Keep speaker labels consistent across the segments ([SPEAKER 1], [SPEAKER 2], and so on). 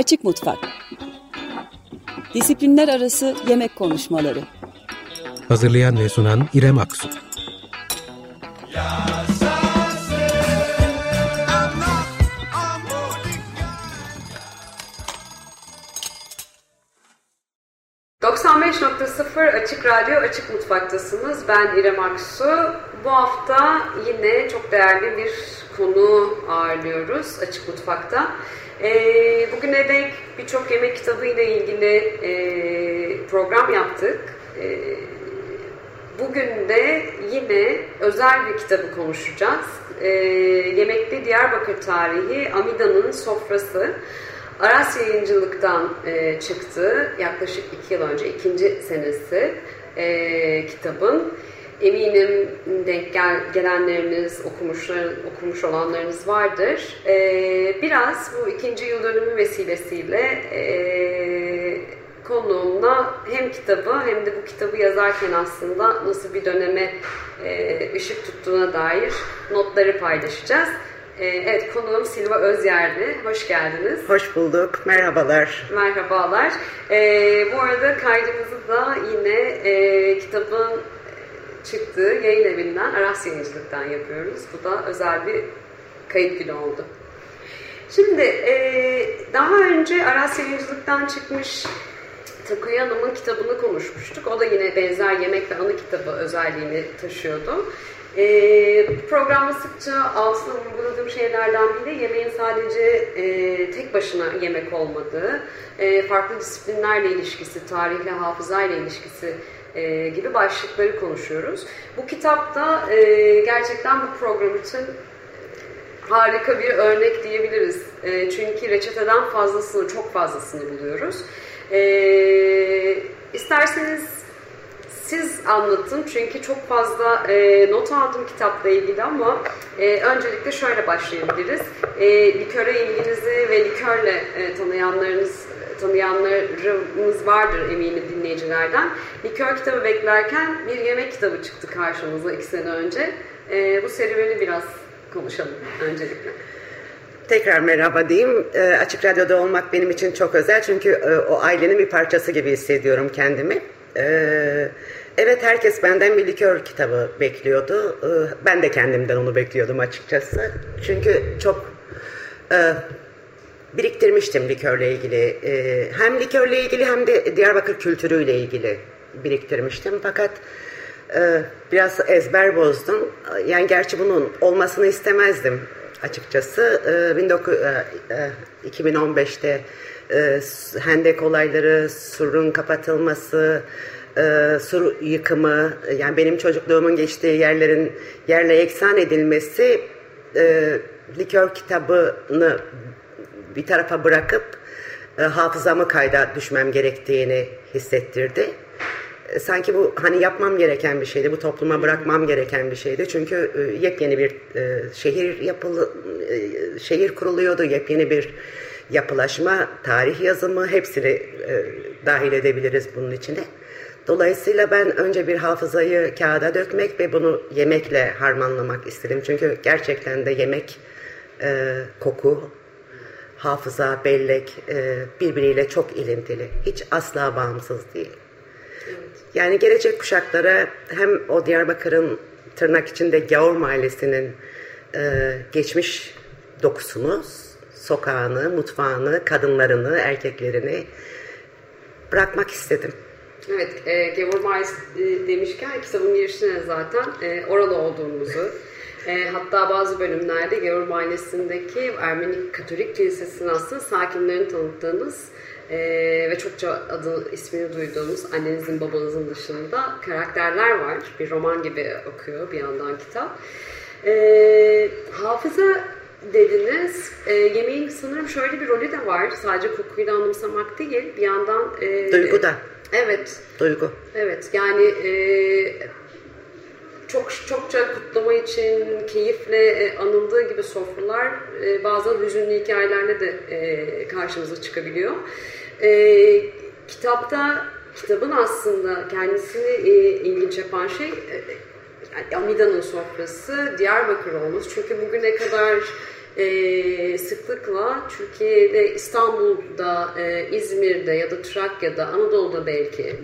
[SPEAKER 1] Açık Mutfak Disiplinler Arası Yemek Konuşmaları
[SPEAKER 2] Hazırlayan ve sunan İrem Aksu
[SPEAKER 3] ...95.0 Açık Radyo Açık Mutfak'tasınız. Ben İrem Aksu. Bu hafta yine çok değerli bir konu ağırlıyoruz Açık Mutfak'ta. E, bugüne dek birçok yemek kitabı ile ilgili e, program yaptık. E, bugün de yine özel bir kitabı konuşacağız. E, Yemekli Diyarbakır Tarihi Amida'nın Sofrası. Aras Yayıncılık'tan e, çıktı. Yaklaşık iki yıl önce, ikinci senesi e, kitabın. Eminim denk gel, gelenleriniz, okumuşlar, okumuş olanlarınız vardır. Ee, biraz bu ikinci yıl dönümü vesilesiyle e, konuğumla hem kitabı hem de bu kitabı yazarken aslında nasıl bir döneme e, ışık tuttuğuna dair notları paylaşacağız. E, evet, konuğum Silva Özyerli. Hoş geldiniz.
[SPEAKER 4] Hoş bulduk. Merhabalar.
[SPEAKER 3] Merhabalar. E, bu arada kaydımızı da yine e, kitabın çıktığı yayın evinden, Aras Yayıncılık'tan yapıyoruz. Bu da özel bir kayıt günü oldu. Şimdi e, daha önce Aras Yayıncılık'tan çıkmış Takuya Hanım'ın kitabını konuşmuştuk. O da yine benzer yemek ve anı kitabı özelliğini taşıyordu. E, programda sıkça altına vurguladığım şeylerden biri yemeğin sadece e, tek başına yemek olmadığı, e, farklı disiplinlerle ilişkisi, tarihle, hafızayla ilişkisi e, gibi başlıkları konuşuyoruz. Bu kitapta e, gerçekten bu program için harika bir örnek diyebiliriz. E, çünkü reçeteden fazlasını, çok fazlasını buluyoruz. E, isterseniz siz anlatın çünkü çok fazla e, not aldım kitapla ilgili ama e, öncelikle şöyle başlayabiliriz. E, liköre ilginizi ve likörle e, tanıyanlarınız tanıyanlarımız vardır eminim dinleyicilerden. Likör kitabı beklerken bir yemek kitabı çıktı karşımıza iki sene önce. E, bu serüveni biraz konuşalım öncelikle.
[SPEAKER 4] Tekrar merhaba diyeyim. E, Açık Radyo'da olmak benim için çok özel çünkü e, o ailenin bir parçası gibi hissediyorum kendimi. E, evet herkes benden bir likör kitabı bekliyordu. E, ben de kendimden onu bekliyordum açıkçası. Çünkü çok e, biriktirmiştim likörle ilgili. E, hem likörle ilgili hem de Diyarbakır kültürüyle ilgili biriktirmiştim. Fakat e, biraz ezber bozdum. Yani gerçi bunun olmasını istemezdim açıkçası. E, 19, e, e, 2015'te e, Hendek olayları, surun kapatılması, e, sur yıkımı, yani benim çocukluğumun geçtiği yerlerin yerle eksan edilmesi e, likör kitabını bir tarafa bırakıp e, hafızamı kayda düşmem gerektiğini hissettirdi. E, sanki bu hani yapmam gereken bir şeydi, bu topluma bırakmam gereken bir şeydi. Çünkü e, yepyeni bir e, şehir yapılı e, şehir kuruluyordu, yepyeni bir yapılaşma, tarih yazımı hepsini e, dahil edebiliriz bunun içine. Dolayısıyla ben önce bir hafızayı kağıda dökmek ve bunu yemekle harmanlamak istedim. Çünkü gerçekten de yemek, e, koku, hafıza, bellek e, birbiriyle çok ilintili. Hiç asla bağımsız değil. Yani gelecek kuşaklara hem o Diyarbakır'ın tırnak içinde Gavur Mahallesi'nin e, geçmiş dokusunu, sokağını, mutfağını, kadınlarını, erkeklerini bırakmak istedim.
[SPEAKER 3] Evet, e, Gavur Mahallesi e, demişken kitabın girişine zaten e, oralı olduğumuzu, e, hatta bazı bölümlerde Gavur Mahallesi'ndeki Ermeni Katolik Kilisesi'nin aslında sakinlerini tanıttığınız e, ve çokça adı ismini duyduğumuz annenizin babanızın dışında karakterler var. Bir roman gibi okuyor bir yandan kitap. E, hafıza dediniz. E, yemeğin sanırım şöyle bir rolü de var. Sadece kokuyla anımsamak değil. Bir yandan...
[SPEAKER 4] E, Duygu da.
[SPEAKER 3] Evet.
[SPEAKER 4] Duygu.
[SPEAKER 3] Evet. Yani e, çok çokça kutlama için keyifle e, anıldığı gibi sofralar e, bazen hüzünlü hikayelerle de e, karşımıza çıkabiliyor. Kitapta kitabın aslında kendisini ilginç yapan şey yani Amida'nın sofrası Diyarbakır olması. Çünkü bugüne kadar e, sıklıkla Türkiye'de, İstanbul'da, e, İzmir'de ya da Trakya'da, Anadolu'da belki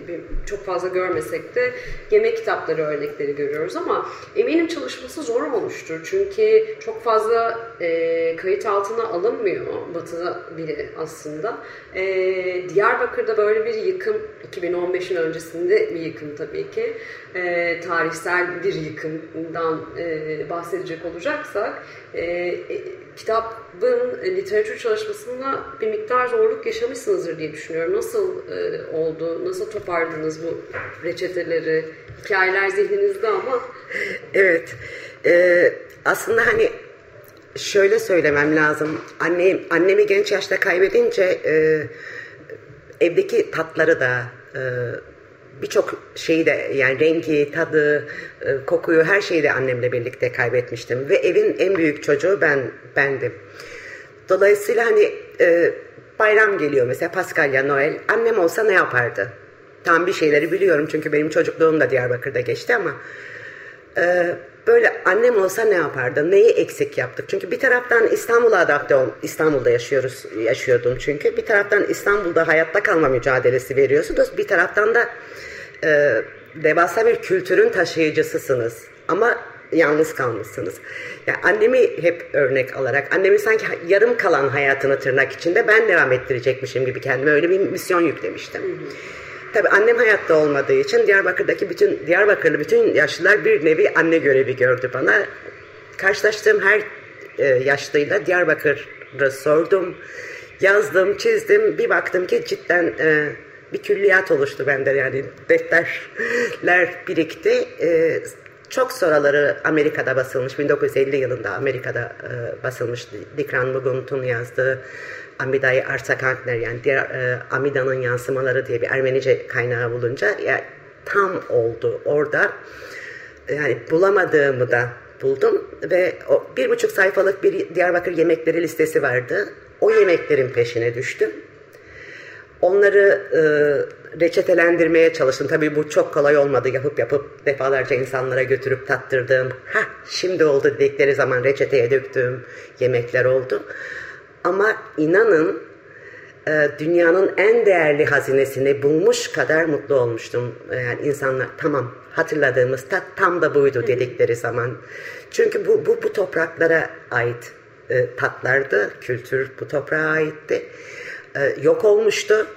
[SPEAKER 3] çok fazla görmesek de yemek kitapları örnekleri görüyoruz ama eminim çalışması zor olmuştur. Çünkü çok fazla e, kayıt altına alınmıyor batıda bile aslında. E, Diyarbakır'da böyle bir yıkım, 2015'in öncesinde bir yıkım tabii ki, e, tarihsel bir yıkımdan e, bahsedecek olacaksak, e, e, kitabın e, literatür çalışmasında bir miktar zorluk yaşamışsınızdır diye düşünüyorum. Nasıl e, oldu, nasıl topardınız bu reçeteleri? Hikayeler zihninizde ama.
[SPEAKER 4] Evet, e, aslında hani şöyle söylemem lazım. Annem, annemi genç yaşta kaybedince e, evdeki tatları da e, birçok şeyi de yani rengi, tadı, e, kokuyu her şeyi de annemle birlikte kaybetmiştim. Ve evin en büyük çocuğu ben bendim. Dolayısıyla hani e, bayram geliyor mesela Paskalya, Noel. Annem olsa ne yapardı? Tam bir şeyleri biliyorum çünkü benim çocukluğum da Diyarbakır'da geçti ama e, böyle annem olsa ne yapardı? Neyi eksik yaptık? Çünkü bir taraftan İstanbul'a adapte ol, İstanbul'da yaşıyoruz, yaşıyordum çünkü. Bir taraftan İstanbul'da hayatta kalma mücadelesi veriyorsunuz. Bir taraftan da e, devasa bir kültürün taşıyıcısısınız. Ama yalnız kalmışsınız. Yani annemi hep örnek alarak, annemi sanki yarım kalan hayatını tırnak içinde ben devam ettirecekmişim gibi kendime öyle bir misyon yüklemiştim. Hı hı. Tabii annem hayatta olmadığı için Diyarbakır'daki bütün Diyarbakırlı bütün yaşlılar bir nevi anne görevi gördü bana. Karşılaştığım her e, yaşlıyla Diyarbakır'ı sordum, yazdım, çizdim. Bir baktım ki cidden e, bir külliyat oluştu bende yani defterler birikti. E, çok sonraları Amerika'da basılmış, 1950 yılında Amerika'da e, basılmış Dikran Mugunt'un yazdığı Amida'yı Arsakantner yani diğer e, Amida'nın yansımaları diye bir Ermenice kaynağı bulunca ya, tam oldu orada. Yani bulamadığımı da buldum ve o bir buçuk sayfalık bir Diyarbakır yemekleri listesi vardı. O yemeklerin peşine düştüm. Onları e, reçetelendirmeye çalıştım. Tabii bu çok kolay olmadı. Yapıp yapıp defalarca insanlara götürüp tattırdığım, ha şimdi oldu dedikleri zaman reçeteye döktüğüm yemekler oldu. Ama inanın e, dünyanın en değerli hazinesini bulmuş kadar mutlu olmuştum. E, yani insanlar tamam hatırladığımız tat tam da buydu dedikleri zaman. Çünkü bu, bu, bu topraklara ait e, tatlardı. Kültür bu toprağa aitti. E, yok olmuştu.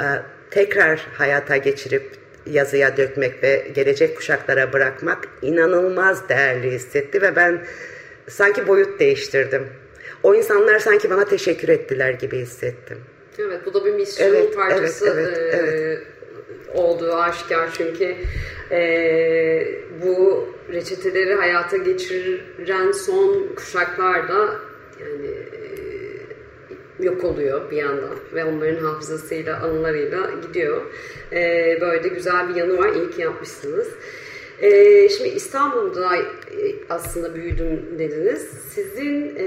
[SPEAKER 4] E, tekrar hayata geçirip yazıya dökmek ve gelecek kuşaklara bırakmak inanılmaz değerli hissetti ve ben sanki boyut değiştirdim o insanlar sanki bana teşekkür ettiler gibi hissettim.
[SPEAKER 3] Evet bu da bir misyon evet, parçası evet, evet, e, evet. olduğu aşikar çünkü e, bu reçeteleri hayata geçiren son kuşaklar da yani yok oluyor bir yandan ve onların hafızasıyla, anılarıyla gidiyor. E, böyle de güzel bir yanı var. İyi ki yapmışsınız. Ee, şimdi İstanbul'da e, aslında büyüdüm dediniz. Sizin e,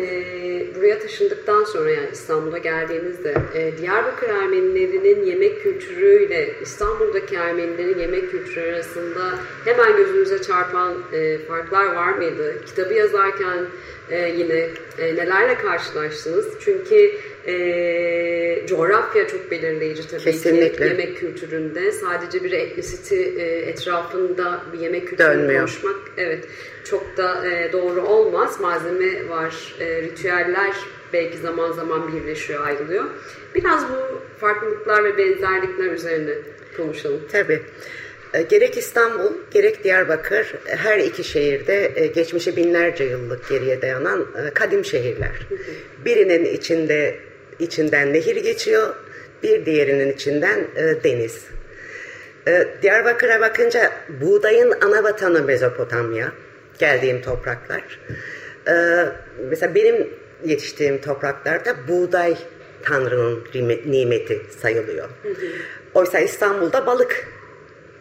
[SPEAKER 3] buraya taşındıktan sonra yani İstanbul'a geldiğinizde e, Diyarbakır Ermenilerinin yemek kültürüyle İstanbul'daki Ermenilerin yemek kültürü arasında hemen gözünüze çarpan e, farklar var mıydı? Kitabı yazarken e, yine e, nelerle karşılaştınız? Çünkü e, coğrafya çok belirleyici tabii Kesinlikle. ki yemek kültüründe. Sadece bir etnisiti e, etrafında bir yemek kültürünü konuşmak evet çok da e, doğru olmaz. Malzeme var, e, ritüeller belki zaman zaman birleşiyor, ayrılıyor. Biraz bu farklılıklar ve benzerlikler üzerine konuşalım.
[SPEAKER 4] Tabii. E, gerek İstanbul, gerek Diyarbakır her iki şehirde e, geçmişe binlerce yıllık geriye dayanan e, kadim şehirler. Birinin içinde içinden nehir geçiyor, bir diğerinin içinden e, deniz. E, Diyarbakır'a bakınca buğdayın ana vatanı Mezopotamya, geldiğim topraklar. E, mesela benim yetiştiğim topraklarda buğday Tanrı'nın nimeti sayılıyor. Oysa İstanbul'da balık,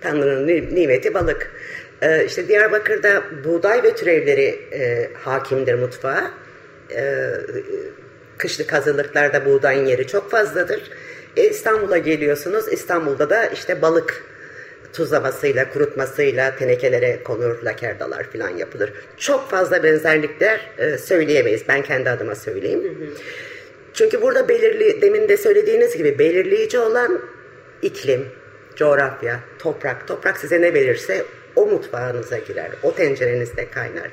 [SPEAKER 4] Tanrı'nın nimeti balık. Ee, işte Diyarbakır'da buğday ve türevleri e, hakimdir mutfağa. Ee, kışlık hazırlıklarda buğdayın yeri çok fazladır. E, İstanbul'a geliyorsunuz. İstanbul'da da işte balık tuzlamasıyla, kurutmasıyla tenekelere konur, lakerdalar falan yapılır. Çok fazla benzerlikler e, söyleyemeyiz. Ben kendi adıma söyleyeyim. Hı hı. Çünkü burada belirli, demin de söylediğiniz gibi belirleyici olan iklim, coğrafya, toprak. Toprak size ne verirse o mutfağınıza girer, o tencerenizde kaynar.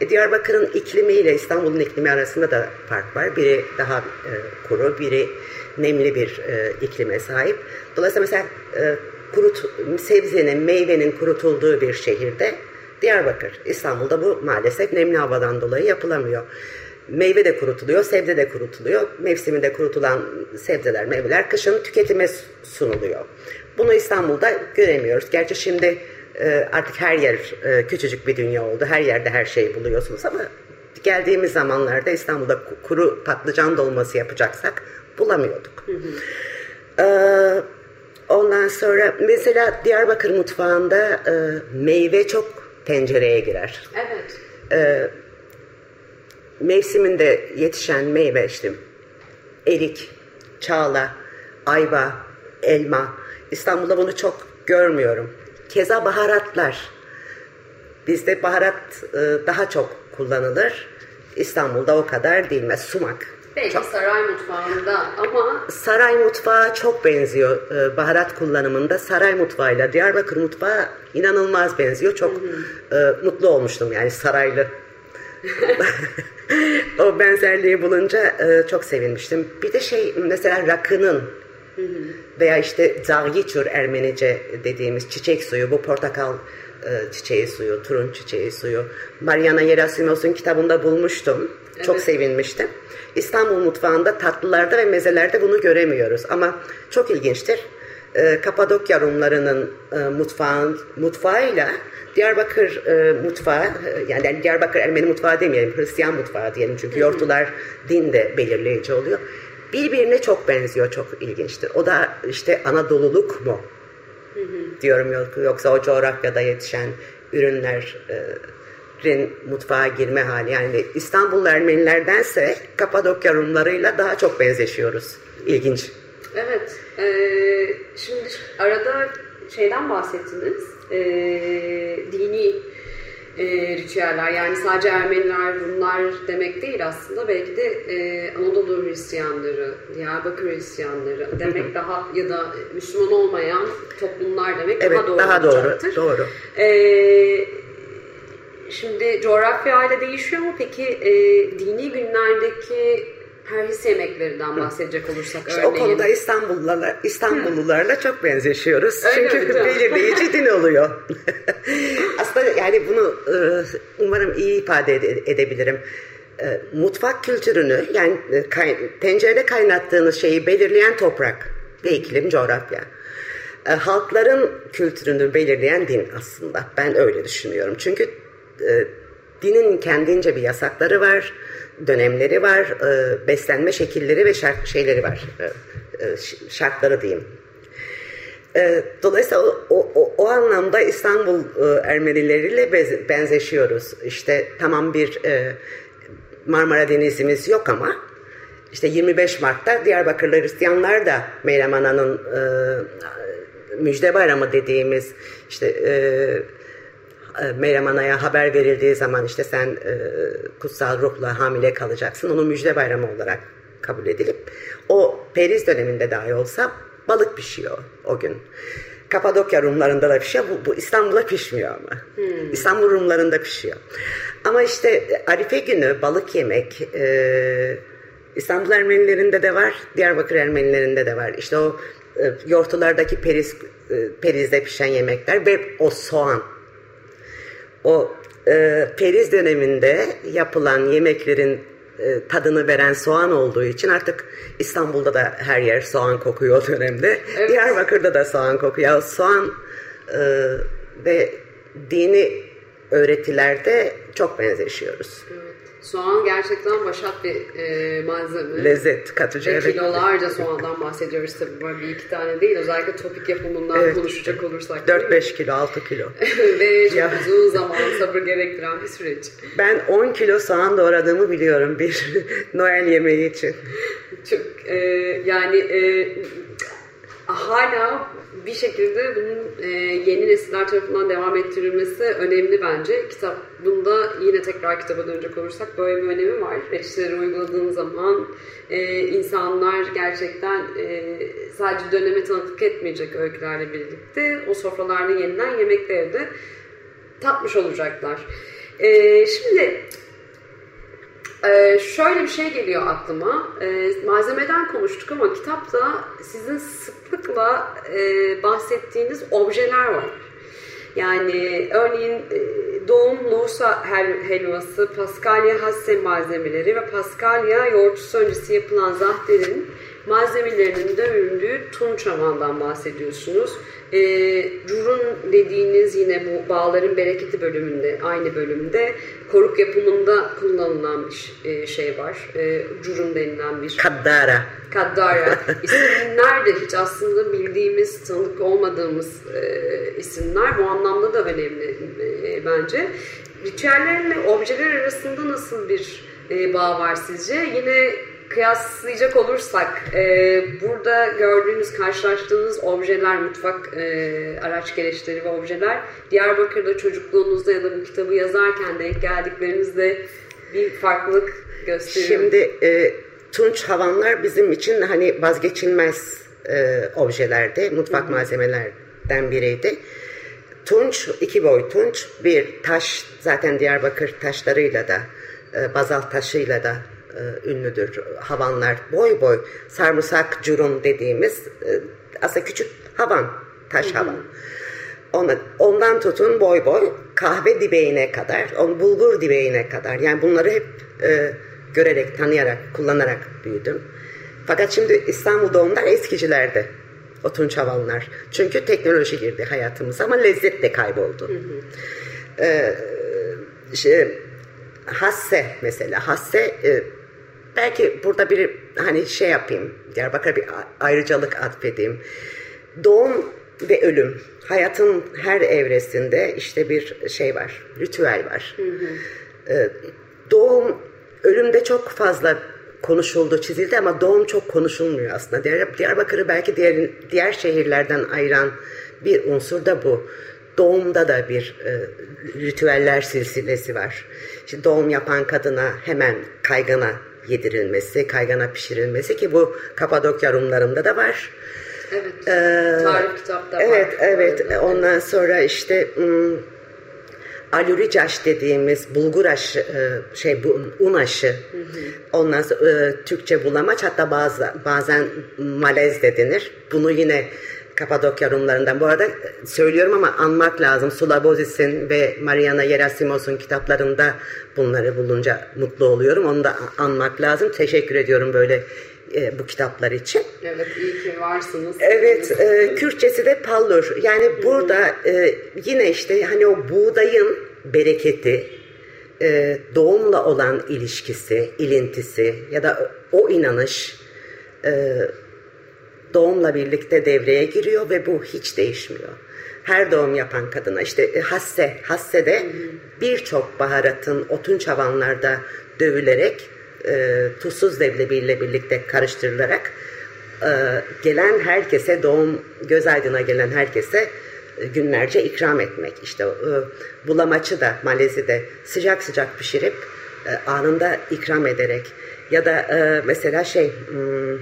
[SPEAKER 4] E, Diyarbakır'ın iklimiyle İstanbul'un iklimi arasında da fark var. Biri daha e, kuru, biri nemli bir e, iklime sahip. Dolayısıyla mesela e, kurut, sebzenin, meyvenin kurutulduğu bir şehirde Diyarbakır, İstanbul'da bu maalesef nemli havadan dolayı yapılamıyor. Meyve de kurutuluyor, sebze de kurutuluyor. Mevsiminde kurutulan sebzeler, meyveler kışın tüketime sunuluyor. Bunu İstanbul'da göremiyoruz. Gerçi şimdi e, artık her yer e, küçücük bir dünya oldu. Her yerde her şeyi buluyorsunuz ama geldiğimiz zamanlarda İstanbul'da kuru patlıcan dolması yapacaksak bulamıyorduk. Hı hı. Ee, ondan sonra mesela Diyarbakır mutfağında e, meyve çok tencereye girer.
[SPEAKER 3] Evet.
[SPEAKER 4] Ee, mevsiminde yetişen meyve işte erik, çağla, ayva, elma. İstanbul'da bunu çok görmüyorum. Keza baharatlar. Bizde baharat e, daha çok kullanılır. İstanbul'da o kadar değil. Mesela sumak.
[SPEAKER 3] Belki çok. saray mutfağında ama...
[SPEAKER 4] Saray mutfağı çok benziyor e, baharat kullanımında. Saray mutfağıyla Diyarbakır mutfağı inanılmaz benziyor. Çok hı hı. E, mutlu olmuştum yani saraylı. o benzerliği bulunca e, çok sevinmiştim. Bir de şey mesela rakının. Veya işte zargiçur Ermenice dediğimiz çiçek suyu bu portakal e, çiçeği suyu, turun çiçeği suyu. Mariana Yerasimos'un kitabında bulmuştum. Evet. Çok sevinmiştim. İstanbul mutfağında tatlılarda ve mezelerde bunu göremiyoruz. Ama çok ilginçtir. E, Kapadokya Rumlarının e, mutfağın, mutfağıyla Diyarbakır e, mutfağı, e, yani Diyarbakır Ermeni mutfağı demeyelim, Hristiyan mutfağı diyelim. Çünkü yortular din de belirleyici oluyor. Birbirine çok benziyor, çok ilginçtir. O da işte Anadoluluk mu? diyorum yoksa o coğrafyada yetişen ürünlerin mutfağa girme hali. Yani İstanbul Ermenilerdense Kapadokya Rumlarıyla daha çok benzeşiyoruz. İlginç.
[SPEAKER 3] Evet. E, şimdi arada şeyden bahsettiniz. E, dini e, ritüeller. Yani sadece Ermeniler bunlar demek değil aslında. Belki de e, Anadolu Hristiyanları, Diyarbakır Hristiyanları demek daha ya da Müslüman olmayan toplumlar demek
[SPEAKER 4] evet,
[SPEAKER 3] daha doğru
[SPEAKER 4] daha doğru, doğru.
[SPEAKER 3] E, şimdi coğrafyayla değişiyor mu? Peki e, dini günlerdeki perhis yemeklerinden bahsedecek olursak
[SPEAKER 4] işte örneğin. O konuda İstanbullularla, İstanbullularla çok benzeşiyoruz. Öyle Çünkü belirleyici din oluyor. Aslında yani bunu e, umarım iyi ifade edebilirim. E, mutfak kültürünü yani e, tencerede kaynattığınız şeyi belirleyen toprak ve iklim coğrafya. Halkların kültürünü belirleyen din aslında. Ben öyle düşünüyorum. Çünkü dinin kendince bir yasakları var dönemleri var, e, beslenme şekilleri ve şart, şeyleri var, e, e, şartları diyeyim. E, dolayısıyla o, o, o anlamda İstanbul e, Ermenileriyle bez, benzeşiyoruz. İşte tamam bir e, Marmara Denizimiz yok ama işte 25 Mart'ta Diyarbakırlı Hristiyanlar da Meryem Ana'nın e, müjde bayramı dediğimiz işte e, Meryem Ana'ya haber verildiği zaman işte sen e, kutsal ruhla hamile kalacaksın. Onu müjde bayramı olarak kabul edilip o periz döneminde dahi olsa balık pişiyor o gün. Kapadokya Rumlarında da pişiyor. Bu, bu İstanbul'da pişmiyor ama. Hmm. İstanbul Rumlarında pişiyor. Ama işte Arife günü balık yemek e, İstanbul Ermenilerinde de var, Diyarbakır Ermenilerinde de var. İşte o e, yortulardaki periz, e, perizde pişen yemekler ve o soğan o e, periz döneminde yapılan yemeklerin e, tadını veren soğan olduğu için artık İstanbul'da da her yer soğan kokuyor o dönemde. Evet. Diyarbakır'da da soğan kokuyor. Soğan e, ve dini öğretilerde çok benzeşiyoruz.
[SPEAKER 3] Evet. Soğan gerçekten başat bir e, malzeme.
[SPEAKER 4] Lezzet katıcı.
[SPEAKER 3] Ve kilolarca soğandan bahsediyoruz tabii. Böyle bir iki tane değil. Özellikle topik yapımından evet. konuşacak olursak.
[SPEAKER 4] 4-5 kilo, 6 kilo.
[SPEAKER 3] Ve çok uzun zaman sabır gerektiren bir süreç.
[SPEAKER 4] Ben 10 kilo soğan doğradığımı biliyorum bir Noel yemeği için.
[SPEAKER 3] Çok e, yani e, hala bir şekilde bunun e, yeni nesiller tarafından devam ettirilmesi önemli bence. Kitabında yine tekrar kitaba dönecek olursak böyle bir önemi var. Reçeteleri uyguladığın zaman e, insanlar gerçekten e, sadece döneme tanıklık etmeyecek öykülerle birlikte o sofralarda yeniden yemekleri de tatmış olacaklar. E, şimdi ee, şöyle bir şey geliyor aklıma. Ee, malzemeden konuştuk ama kitapta sizin sıklıkla e, bahsettiğiniz objeler var. Yani örneğin e, doğum loğusa helvası, paskalya hasse malzemeleri ve paskalya yoğurtçusu öncesi yapılan zahterin malzemelerinin dövüldüğü tunç havandan bahsediyorsunuz. E, curun dediğiniz yine bu bağların bereketi bölümünde, aynı bölümde koruk yapımında kullanılan bir e, şey var. E, curun denilen bir.
[SPEAKER 4] Kaddara.
[SPEAKER 3] Kaddara. İsimler de hiç aslında bildiğimiz, tanık olmadığımız e, isimler. Bu anlamda da önemli e, bence. Ritüellerle objeler arasında nasıl bir e, bağ var sizce? Yine kıyaslayacak olursak e, burada gördüğünüz, karşılaştığınız objeler, mutfak e, araç gereçleri ve objeler Diyarbakır'da çocukluğunuzda ya da bu kitabı yazarken denk geldiklerinizde bir farklılık gösteriyor.
[SPEAKER 4] Şimdi e, tunç havanlar bizim için hani vazgeçilmez e, objelerdi, mutfak Hı-hı. malzemelerden biriydi. Tunç, iki boy tunç, bir taş zaten Diyarbakır taşlarıyla da, e, bazalt taşıyla da e, ünlüdür. Havanlar boy boy sarımsak curun dediğimiz e, aslında küçük havan, taş Hı-hı. havan. Ona, ondan tutun boy boy kahve dibeğine kadar, on bulgur dibeğine kadar. Yani bunları hep e, görerek, tanıyarak, kullanarak büyüdüm. Fakat şimdi İstanbul doğumlar eskicilerde o tunç havanlar. Çünkü teknoloji girdi hayatımıza ama lezzet de kayboldu. Hı hı. Ee, şey, hasse mesela hasse e, belki burada bir hani şey yapayım, Diyarbakır'a bir ayrıcalık atfedeyim. Doğum ve ölüm, hayatın her evresinde işte bir şey var, ritüel var. Hı hı. Ee, doğum, ölümde çok fazla konuşuldu, çizildi ama doğum çok konuşulmuyor aslında. Diyarbakır'ı belki diğer, diğer şehirlerden ayıran bir unsur da bu. Doğumda da bir e, ritüeller silsilesi var. İşte doğum yapan kadına hemen kaygana yedirilmesi, kaygana pişirilmesi ki bu Kapadokya Rumlarında da var.
[SPEAKER 3] Evet. Ee, Tarih kitapta
[SPEAKER 4] evet, var. Evet, evet. Ondan sonra işte ım, aluricaş dediğimiz bulgur aşı, e, şey bu un aşı. Hı hı. Ondan sonra e, Türkçe bulamaç hatta bazı, bazen malez de denir. Bunu yine Kapadokya Rumlarından. Bu arada söylüyorum ama anmak lazım. Sulabozis'in ve Mariana Yerasimos'un kitaplarında bunları bulunca mutlu oluyorum. Onu da anmak lazım. Teşekkür ediyorum böyle e, bu kitaplar için.
[SPEAKER 3] Evet iyi ki varsınız.
[SPEAKER 4] Evet e, Kürtçesi de pallur. Yani Hı-hı. burada e, yine işte hani o buğdayın bereketi, e, doğumla olan ilişkisi, ilintisi ya da o inanış e, doğumla birlikte devreye giriyor ve bu hiç değişmiyor. Her doğum yapan kadına işte e, hasse, hasse de birçok baharatın otun çavanlarda dövülerek e, tuzsuz leblebiyle birlikte karıştırılarak e, gelen herkese doğum göz aydına gelen herkese e, günlerce ikram etmek. İşte e, bulamaçı da Malezi'de sıcak sıcak pişirip e, anında ikram ederek ya da e, mesela şey hmm,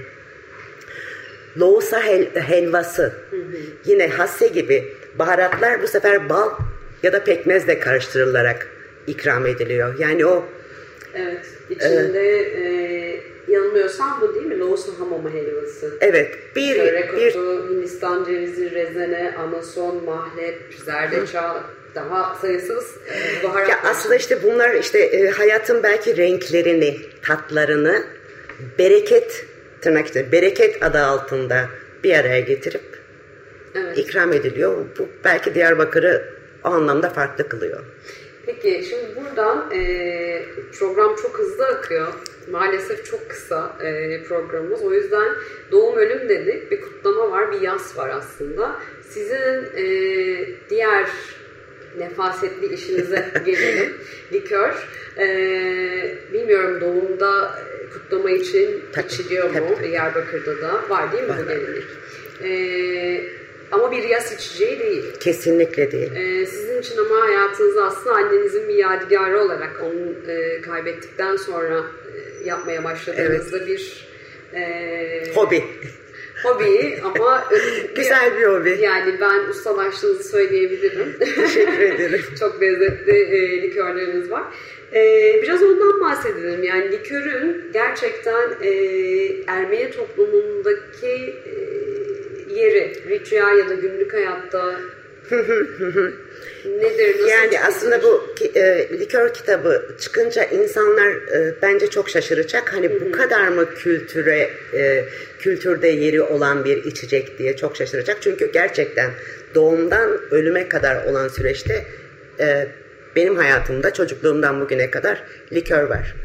[SPEAKER 4] Loğusa hel, helvası. Hı hı. Yine hasse gibi baharatlar bu sefer bal ya da pekmezle karıştırılarak ikram ediliyor. Yani o
[SPEAKER 3] Evet. İçinde e, e, yanılmıyorsam bu değil mi? Loğusa hamama helvası.
[SPEAKER 4] Evet.
[SPEAKER 3] Bir, Çörek bir, otu, Hindistan cevizi, rezene, anason, mahlep, zerdeçal, daha sayısız e, baharat.
[SPEAKER 4] Ya aslında işte bunlar işte e, hayatın belki renklerini, tatlarını, bereket tırnak içinde bereket adı altında bir araya getirip evet. ikram ediliyor. Bu belki Diyarbakır'ı o anlamda farklı kılıyor.
[SPEAKER 3] Peki şimdi buradan e, program çok hızlı akıyor. Maalesef çok kısa e, programımız. O yüzden doğum ölüm dedik. Bir kutlama var, bir yas var aslında. Sizin e, diğer nefasetli işinize gelelim. Likör. E, bilmiyorum doğumda kutlama için içiliyor mu? Diyarbakır'da da var değil mi bu gelenek? Ee, ama bir yaz içeceği değil.
[SPEAKER 4] Kesinlikle değil.
[SPEAKER 3] Ee, sizin için ama hayatınızda aslında annenizin bir yadigarı olarak onu e, kaybettikten sonra e, yapmaya başladığınızda bir e,
[SPEAKER 4] Hobi.
[SPEAKER 3] Hobi ama
[SPEAKER 4] Güzel bir hobi.
[SPEAKER 3] Yani ben ustalaştığınızı söyleyebilirim.
[SPEAKER 4] Teşekkür ederim.
[SPEAKER 3] Çok lezzetli e, likörleriniz var. E, biraz ondan bahsedelim. Yani likörün gerçekten e, Ermeni toplumundaki e, yeri, ritüel ya da günlük hayatta nedir? Nasıl
[SPEAKER 4] Yani
[SPEAKER 3] tüketilir?
[SPEAKER 4] aslında bu e, likör kitabı çıkınca insanlar e, bence çok şaşıracak. Hani bu kadar mı kültüre e, kültürde yeri olan bir içecek diye çok şaşıracak. Çünkü gerçekten doğumdan ölüme kadar olan süreçte e, benim hayatımda çocukluğumdan bugüne kadar likör var.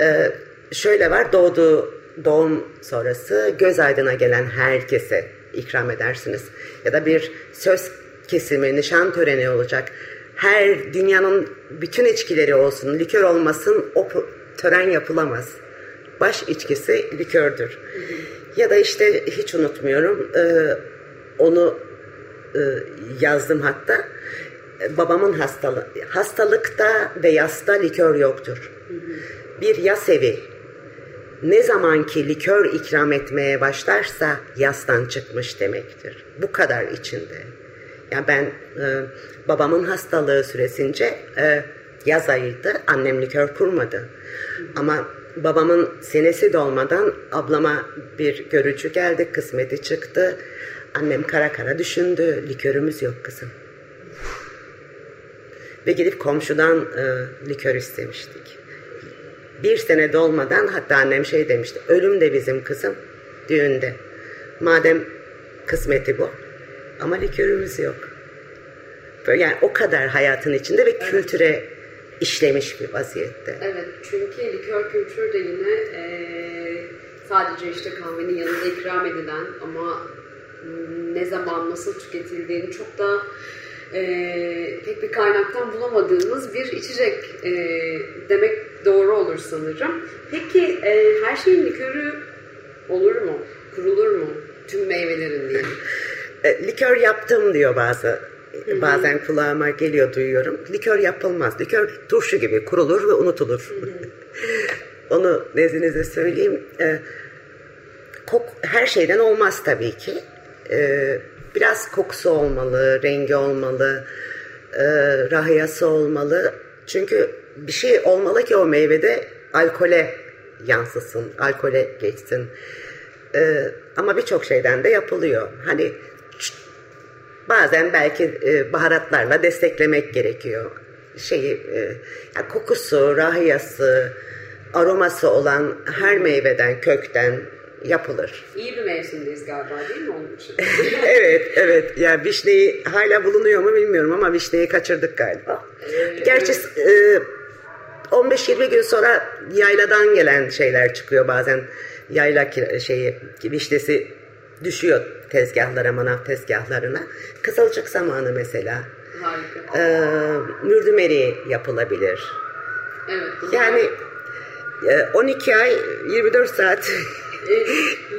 [SPEAKER 4] E, şöyle var doğduğu doğum sonrası göz aydına gelen herkese ikram edersiniz. Ya da bir söz kesimi, nişan töreni olacak. Her dünyanın bütün içkileri olsun, likör olmasın o tören yapılamaz. Baş içkisi likördür. Ya da işte hiç unutmuyorum e, onu e, yazdım hatta. Babamın hastalığı. Hastalıkta ve yasta likör yoktur. Bir yas evi ne zamanki likör ikram etmeye başlarsa yastan çıkmış demektir. Bu kadar içinde. Yani ben e, babamın hastalığı süresince e, yaz ayıydı. Annem likör kurmadı. Ama babamın senesi dolmadan ablama bir görücü geldi. Kısmeti çıktı. Annem kara kara düşündü. Likörümüz yok kızım. Ve gidip komşudan e, likör istemiştik. Bir sene dolmadan hatta annem şey demişti. Ölüm de bizim kızım düğünde. Madem kısmeti bu. Ama likörümüz yok. Böyle yani o kadar hayatın içinde ve kültüre işlemiş bir vaziyette.
[SPEAKER 3] Evet çünkü likör kültürü de yine eee, sadece işte kahvenin yanında ikram edilen ama ne zaman nasıl tüketildiğini çok da eee, pek bir kaynaktan bulamadığımız bir içecek eee, demek doğru olur sanırım. Peki eee, her şeyin likörü olur mu? Kurulur mu? Tüm meyvelerin diyelim.
[SPEAKER 4] E, likör yaptım diyor bazı. Bazen kulağıma geliyor duyuyorum. Likör yapılmaz. Likör turşu gibi kurulur ve unutulur. Onu nezdinize söyleyeyim. E, kok, her şeyden olmaz tabii ki. E, biraz kokusu olmalı, rengi olmalı, e, rahiyası olmalı. Çünkü bir şey olmalı ki o meyvede alkole yansısın, alkole geçsin. E, ama birçok şeyden de yapılıyor. Hani bazen belki e, baharatlarla desteklemek gerekiyor. Şeyi, e, ya kokusu, rahiyası, aroması olan her meyveden, kökten yapılır.
[SPEAKER 3] İyi bir mevsimdeyiz galiba değil mi onun için?
[SPEAKER 4] evet, evet. Ya vişneyi hala bulunuyor mu bilmiyorum ama vişneyi kaçırdık galiba. Gerçi e, 15-20 gün sonra yayladan gelen şeyler çıkıyor bazen. Yayla şeyi, vişnesi düşüyor tezgahlara, manav tezgahlarına. Kızılcık zamanı mesela.
[SPEAKER 3] Harika.
[SPEAKER 4] E, mürdümeri yapılabilir.
[SPEAKER 3] Evet.
[SPEAKER 4] Yani e, 12 ay 24 saat
[SPEAKER 3] E,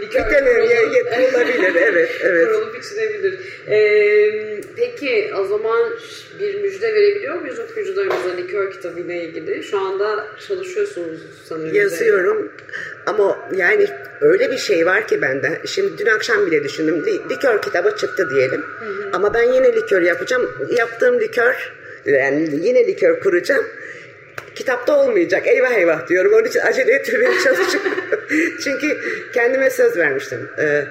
[SPEAKER 3] likör
[SPEAKER 4] Tükenir,
[SPEAKER 3] kurulup-
[SPEAKER 4] ye- ye- kurulabilir, evet, evet.
[SPEAKER 3] Kurulup içilebilir. Ee, peki o zaman bir müjde verebiliyor muyuz okuyucularımıza likör kitabıyla ilgili? Şu anda çalışıyorsunuz sanırım.
[SPEAKER 4] Yazıyorum ama yani öyle bir şey var ki bende. Şimdi dün akşam bile düşündüm. Li- Likör kitabı çıktı diyelim. Ama ben yine likör yapacağım. Yaptığım likör yani yine likör kuracağım. Kitapta olmayacak. Eyvah eyvah diyorum. Onun için acele etmeye çalışıyorum. Çünkü kendime söz vermiştim. Ee,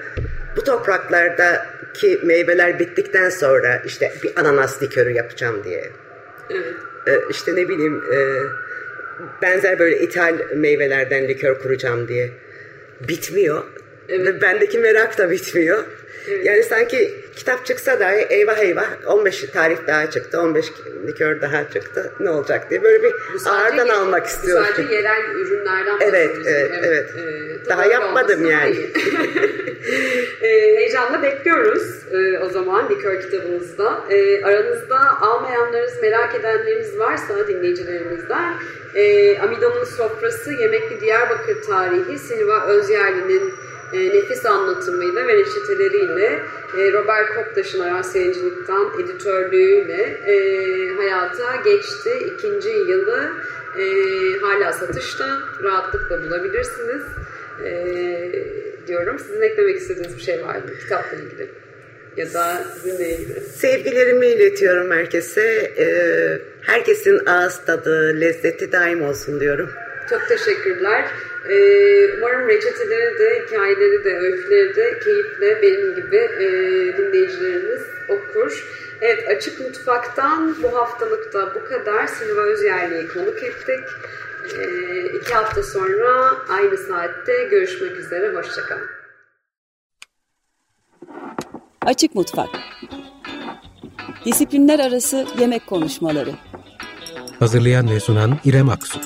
[SPEAKER 4] bu topraklardaki meyveler bittikten sonra işte bir ananas likörü yapacağım diye.
[SPEAKER 3] Evet.
[SPEAKER 4] Ee, işte ne bileyim e, benzer böyle ithal meyvelerden likör kuracağım diye bitmiyor.
[SPEAKER 3] Evet.
[SPEAKER 4] Ve bendeki merak da bitmiyor.
[SPEAKER 3] Evet.
[SPEAKER 4] Yani sanki kitap çıksa dahi eyvah eyvah 15 tarih daha çıktı, 15 likör daha çıktı. Ne olacak diye böyle bir ağırdan
[SPEAKER 3] ye-
[SPEAKER 4] almak istiyorum.
[SPEAKER 3] Sadece yerel ürünlerden
[SPEAKER 4] Evet, evet, evet.
[SPEAKER 3] Ee,
[SPEAKER 4] Daha yapmadım yani.
[SPEAKER 3] Ee, heyecanla bekliyoruz ee, o zaman likör kitabınızda. Ee, aranızda almayanlarınız, merak edenleriniz varsa dinleyicilerimizden e, Amidon'un Sofrası Yemekli Diyarbakır Tarihi Silva Özyerli'nin e, nefis anlatımıyla ve reçeteleriyle e, Robert Koptaş'ın Aras Yayıncılık'tan editörlüğüyle e, hayata geçti. İkinci yılı e, hala satışta. Rahatlıkla bulabilirsiniz. E, diyorum. Sizin eklemek istediğiniz bir şey var mı kitapla ilgili? Ya da sizinle ilgili?
[SPEAKER 4] Sevgilerimi iletiyorum herkese. Ee, herkesin ağız tadı, lezzeti daim olsun diyorum.
[SPEAKER 3] Çok teşekkürler. Ee, umarım reçeteleri de, hikayeleri de, öyküleri de keyifle benim gibi e, dinleyicilerimiz okur. Evet, Açık Mutfak'tan bu haftalıkta bu kadar. Silva Özyerli'yi konuk ettik. Ee, iki hafta sonra aynı saatte görüşmek üzere. Hoşçakalın.
[SPEAKER 1] Açık Mutfak Disiplinler Arası Yemek Konuşmaları
[SPEAKER 2] Hazırlayan ve sunan İrem Aksu